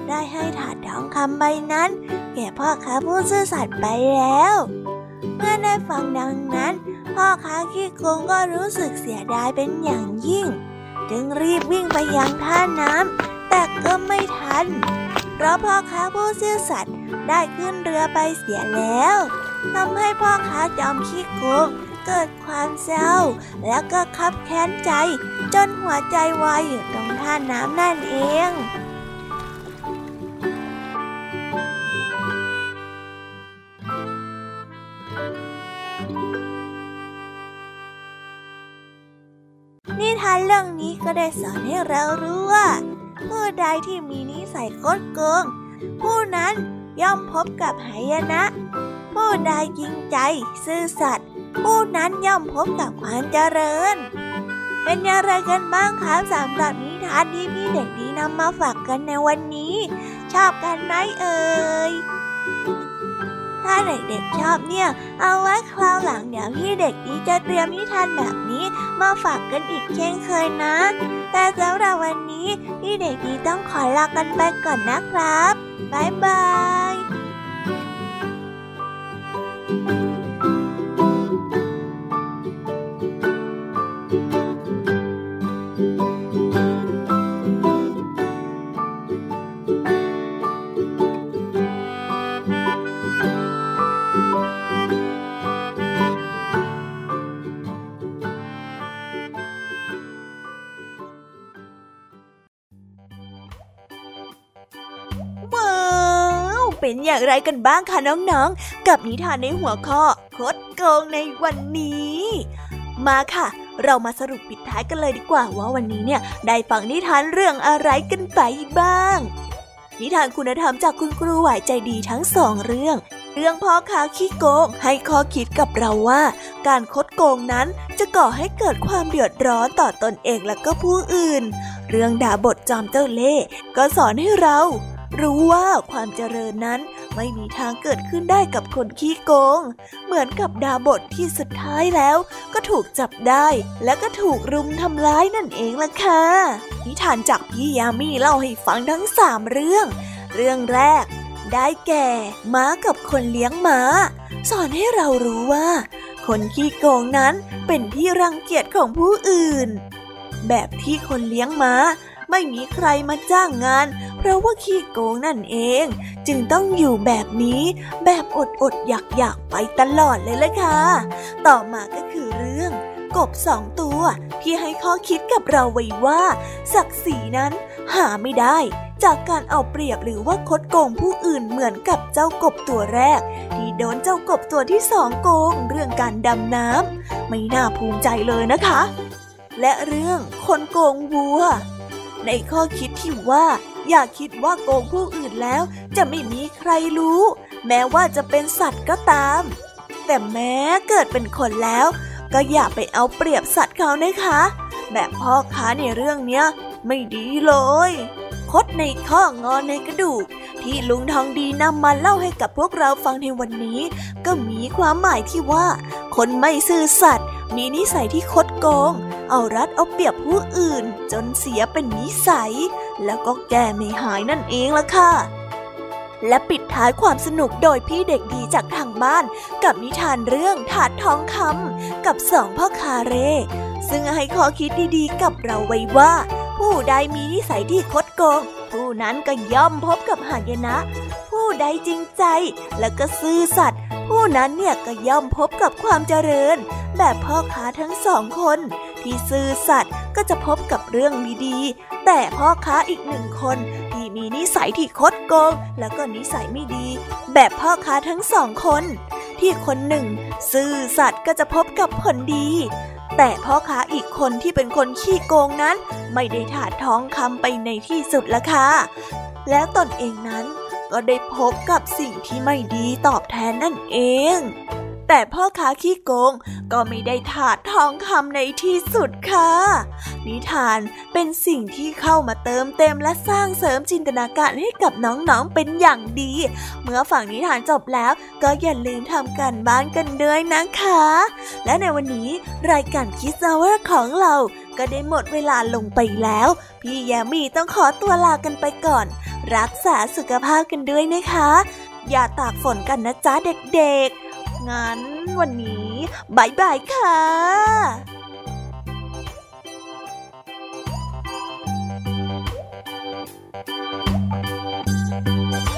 ได้ให้ถาดทองคำใบนั้น แก่พ่อค้าผู้ซื่อสัตย์ไปแล้ว เมื่อได้ฟังดังนั้น พ่อค้าขี้โกงก็รู้สึกเสียดายเป็นอย่างยิ่ง จึงรีบวิ่งไปยังท่าน้ำแต่ก็ไม่ทัน เพราะพ่อค้าผู้ซื่อสัตย์ได้ขึ้นเรือไปเสียแล้วทำให้พ่อค้าจอมขี้โกงเกิดความเศร้า แล้วก็คับแค้นใจ จนหัวใจวายอยู่ตรงท่าน้ำนั่นเองานเรื่องนี้ก็ได้สอนให้เรารู้ว่าผู้ใดที่มีนิสัยคดโกง ผู้นั้นย่อมพบกับหายนะ ผู้ใดจริงใจ ซื่อสัตย์ผู้นั้นย่อมพบกับความเจริญ เป็นอย่างไรกันบ้างคะสำหรับนิทานที่พี่เด็กดีนำมาฝากกันในวันนี้ ชอบกันไหมเอ่ย ถ้าเด็กๆชอบเนี่ย เอาไว้คราวหลังเดี๋ยวพี่เด็กดีจะเตรียมนิทานแบบนี้มาฝากกันอีกเช่นเคยนะ แต่สำหรับวันนี้พี่เด็กดีต้องขอลากันไปก่อนนะครับบ๊ายบายว้ อย่างไรกันบ้างคะน้องๆ กับนิทานในหัวข้อคดโกงในวันนี้ มาค่ะ เรามาสรุปปิดท้ายกันเลยดีกว่าว่าวันนี้เนี่ยได้ฟังนิทานเรื่องอะไรกันไปบ้าง นิทานคุณธรรมจากคุณครูไหวใจดีทั้งสองเรื่อง เรื่องพ่อค้าขี้โกงให้ข้อคิดกับเราว่า การคดโกงนั้นจะก่อให้เกิดความเดือดร้อนต่อตอนเองและก็ผู้อื่น เรื่องดาบทจอมเจ้าเล่ห์ก็สอนให้เรา รู้ว่าความเจริญนั้นไม่มีทางเกิดขึ้นได้กับคนขี้โกง เหมือนกับดาบทที่สุดท้ายแล้ว ก็ถูกจับได้ และก็ถูกรุมทำร้ายนั่นเองล่ะค่ะ นิทานจากพี่ยามีเล่าให้ฟังทั้งสามเรื่อง เรื่องแรก ได้แก่ม้ากับคนเลี้ยงม้า สอนให้เรารู้ว่า คนขี้โกงนั้นเป็นที่รังเกียจของผู้อื่น แบบที่คนเลี้ยงม้า ไม่มีใครมาจ้างงาน เพราะว่าขี้โกงนั่นเอง จึงต้องอยู่แบบนี้แบบอดอดอยากอยากไปตลอดเลยละค่ะ ต่อมาก็คือเรื่อง กบสองตัวที่ให้ข้อคิดกับเราไว้ว่า ศักดิ์ศรีนั้นหาไม่ได้ จากการเอาเปรียบหรือว่าคดโกงผู้อื่นเหมือนกับเจ้ากบตัวแรก ที่โดนเจ้ากบตัวที่สองโกงเรื่องการดำน้ำไม่น่าภูมิใจเลยนะคะ และเรื่องคนโกงวัว ในข้อคิดที่ว่า อย่าคิดว่าโกงผู้อื่นแล้วจะไม่มีใครรู้ แม้ว่าจะเป็นสัตว์ก็ตาม แต่แม้เกิดเป็นคนแล้ว ก็อย่าไปเอาเปรียบสัตว์เขานะคะ แบบพ่อค้าในเรื่องเนี้ย ไม่ดีเลย คดในข้องอในกระดูก ที่ลุงทองดีนำมาเล่าให้กับพวกเราฟังในวันนี้ ก็มีความหมายที่ว่า คนไม่ซื่อสัตย์มีนิสัยที่คดโกง เอารัดเอาเปรียบผู้อื่น จนเสียเป็นนิสัย แล้วก็แก้ไม่หายนั่นเองล่ะค่ะและปิดท้ายความสนุกโดยพี่เด็กดีจากทางบ้าน กับนิทานเรื่องถาดทองคำกับสองพ่อคาเร่ซึ่งให้ข้อคิดดีๆ กับเราไว้ว่า ผู้ใดมีนิสัยที่คดโกง ผู้นั้นก็ย่อมพบกับหายนะ ผู้ใดจริงใจและก็ซื่อสัตย์ผู้นั้นเนี่ยก็ย่อมพบกับความเจริญ แบบพ่อค้าทั้งสองคน ที่ซื่อสัตย์ก็จะพบกับเรื่องดีๆแต่พ่อค้าอีกหนึ่งคนที่มีนิสัยที่คดโกง แล้วก็นิสัยไม่ดี แบบพ่อค้าทั้งสองคน ที่คนหนึ่ง ซื่อสัตย์ก็จะพบกับผลดี แต่พ่อค้าอีกคนที่เป็นคนขี้โกงนั้น ไม่ได้ถาดทองคำไปในที่สุดละค่ะ แล้วตนเองนั้นก็ได้พบกับสิ่งที่ไม่ดีตอบแทนนั่นเอง แต่พ่อค้าขี้โกงก็ไม่ได้ถาดทองคำในที่สุดค่ะ นิทานเป็นสิ่งที่เข้ามาเติมเต็มและสร้างเสริมจินตนาการให้กับน้องๆเป็นอย่างดี เมื่อฟังนิทานจบแล้วก็อย่าลืมทำการบ้านกันด้วยนะคะ และในวันนี้รายการคิสเวอร์ของเราก็ได้หมดเวลาลงไปแล้ว พี่แยมมี่ต้องขอตัวลากันไปก่อน รักษาสุขภาพกันด้วยนะคะ อย่าตากฝนกันนะจ๊ะเด็กๆ งั้นวันนี้บายบายค่ะรา